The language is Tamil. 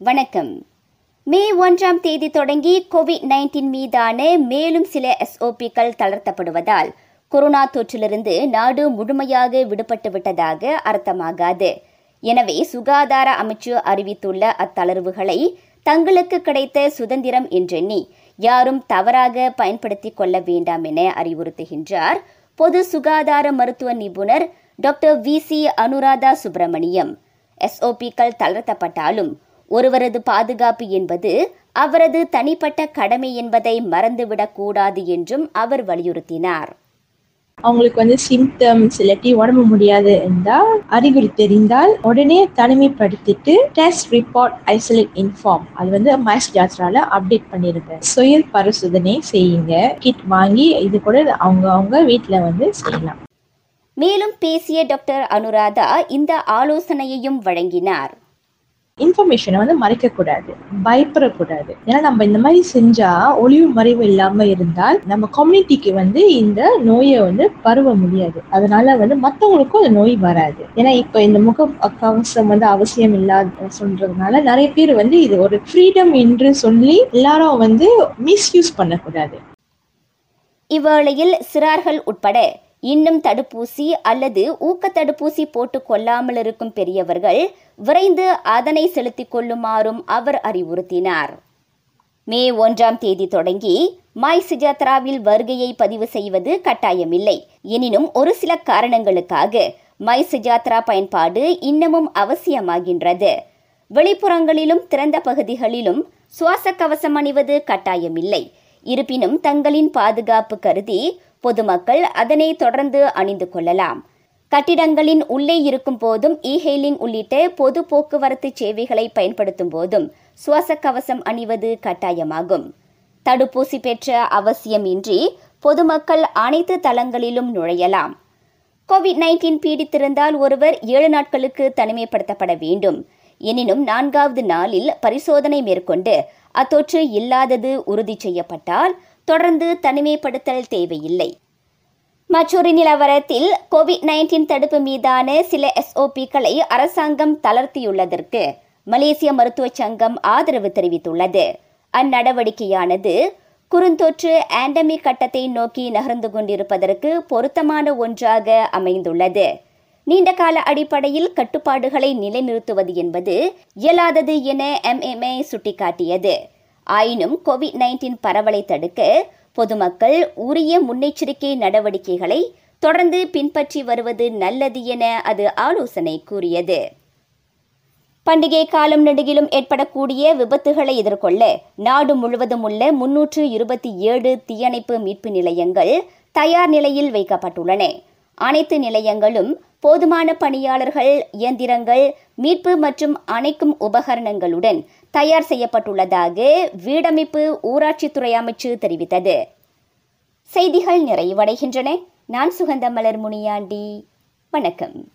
வணக்கம். மே ஒன்றாம் தேதி தொடங்கி கோவிட் நைன்டீன் மீதான மேலும் சில எஸ்ஓபிக்கள் தளர்த்தப்படுவதால் கொரோனா தொற்றிலிருந்து நாடு முழுமையாக விடுபட்டு விட்டதாக அர்த்தமாகாது. எனவே சுகாதார அமைச்சு அறிவித்துள்ள அத்தளர்வுகளை தங்களுக்கு கிடைத்த சுதந்திரம் என்றெண்ணி யாரும் தவறாக பயன்படுத்திக் கொள்ள வேண்டாம் என அறிவுறுத்துகின்றார் பொது சுகாதார மருத்துவ நிபுணர் doctor V C Anuradha Subramaniam. எஸ்ஓபிக்கள் தளர்த்தப்பட்டாலும் ஒருவரது பாதுகாப்பு என்பது அவரது தனிப்பட்ட கடமை என்பதை மறந்துவிடக்கூடாது என்றும் அவர் வலியுறுத்தினார். அவங்களுக்கு வந்து சிம்டம்ஸ் இல்லாட்டி உடம்பு முடியாது இருந்தால் அறிகுறி தெரிந்தால் உடனே தனிமைப்படுத்திட்டு டெஸ்ட் ரிப்போர்ட் ஐசோலேட் இன்ஃபார்ம் அது வந்து மைஸ் ஜாத்ரால அப்டேட் பண்ணிருங்க சுய பரிசோதனை செய்யுங்க. கிட் வாங்கி இது கூட அவங்க அவங்க வீட்டில் வந்து செய்யலாம். மேலும் பேசிய டாக்டர் அனுராதா இந்த ஆலோசனையையும் வழங்கினார். இன்ஃபர்மேஷனை வந்து மறைக்கக்கூடாது பயப்படக்கூடாது. ஏன்னா நம்ம இந்த மாதிரி செஞ்சா ஒளிவு மறைவு இல்லாம இருந்தால் நம்ம கம்யூனிட்டிக்கு வந்து இந்த நோயை வந்து பரவ முடியாது. அதனால வந்து மற்றவங்களுக்கும் அந்த நோய் வராது. ஏன்னா இப்ப இந்த முக கவசம் வந்து அவசியம் இல்லாத சொல்றதுனால நிறைய பேர் வந்து இது ஒரு ஃப்ரீடம் என்று சொல்லி எல்லாரும் வந்து மிஸ்யூஸ் பண்ணக்கூடாது. இவ்வேளையில் சிறார்கள் உட்பட இன்னும் தடுப்பூசி அல்லது ஊக்க தடுப்பூசி போட்டுக் கொள்ளாமல் இருக்கும் பெரியவர்கள் விரைந்து அதனை செலுத்திக் கொள்ளுமாறும் அவர் அறிவுறுத்தினார். மே ஒன்றாம் தேதி தொடங்கி மாய் சுஜாத்ராவில் வருகையை பதிவு செய்வது கட்டாயமில்லை. எனினும் ஒரு சில காரணங்களுக்காக மை சுஜாத்ரா பயன்பாடு இன்னமும் அவசியமாகின்றது. வெளிப்புறங்களிலும் திறந்த பகுதிகளிலும் சுவாச கவசம் அணிவது கட்டாயமில்லை. இருப்பினும் தங்களின் பாதுகாப்பு கருதி பொதுமக்கள் அதனை தொடர்ந்து அணிந்து கொள்ளலாம். கட்டிடங்களின் உள்ளே இருக்கும் போதும் இ உள்ளிட்ட பொது போக்குவரத்து சேவைகளை பயன்படுத்தும் போதும் சுவாச கவசம் அணிவது கட்டாயமாகும். தடுப்பூசி பெற்ற அவசியமின்றி பொதுமக்கள் அனைத்து தளங்களிலும் நுழையலாம். கோவிட் நைன்டீன் பீடித்திருந்தால் ஒருவர் ஏழு நாட்களுக்கு தனிமைப்படுத்தப்பட வேண்டும். எனினும் நான்காவது நாளில் பரிசோதனை மேற்கொண்டு அத்தொற்று இல்லாதது உறுதி செய்யப்பட்டால் தொடர்ந்து தனிமைப்படுத்தல் தேவையில்லை. மற்றொரு நிலவரத்தில் கோவிட் நைன்டீன் தடுப்பு மீதான சில எஸ்ஓபிக்களை அரசாங்கம் தளர்த்தியுள்ளதற்கு மலேசிய மருத்துவ சங்கம் ஆதரவு தெரிவித்துள்ளது. அந்நடவடிக்கையானது குறுந்தொற்று ஆண்டமிக் கட்டத்தை நோக்கி நகர்ந்து கொண்டிருப்பதற்கு பொருத்தமான ஒன்றாக அமைந்துள்ளது. நீண்டகால அடிப்படையில் கட்டுப்பாடுகளை நிலைநிறுத்துவது என்பது இயலாதது என எம்எம்ஏ சுட்டிக்காட்டியது. ஆயினும் கோவிட் நைன்டீன் பரவலை தடுக்க பொதுமக்கள் உரிய முன்னெச்சரிக்கை நடவடிக்கைகளை தொடர்ந்து பின்பற்றி வருவது நல்லது என அது ஆலோசனை கூறியது. பண்டிகை காலம் நெடுகிலும் ஏற்படக்கூடிய விபத்துகளை எதிர்கொள்ள நாடு முழுவதும் உள்ள முன்னூற்று இருபத்தி ஏழு தீயணைப்பு மீட்பு நிலையங்கள் தயார் நிலையில் வைக்கப்பட்டுள்ளன. அனைத்து நிலையங்களும் போதுமான பணியாளர்கள் இயந்திரங்கள் மீட்பு மற்றும் அணைக்கும் உபகரணங்களுடன் தயார் செய்யப்பட்டுள்ளதாக வீடமைப்பு ஊராட்சித்துறை அமைச்சு தெரிவித்தது. செய்திகள் நிறைவடைகின்றன. நான் சுகந்த மலர் முனியாண்டி. வணக்கம்.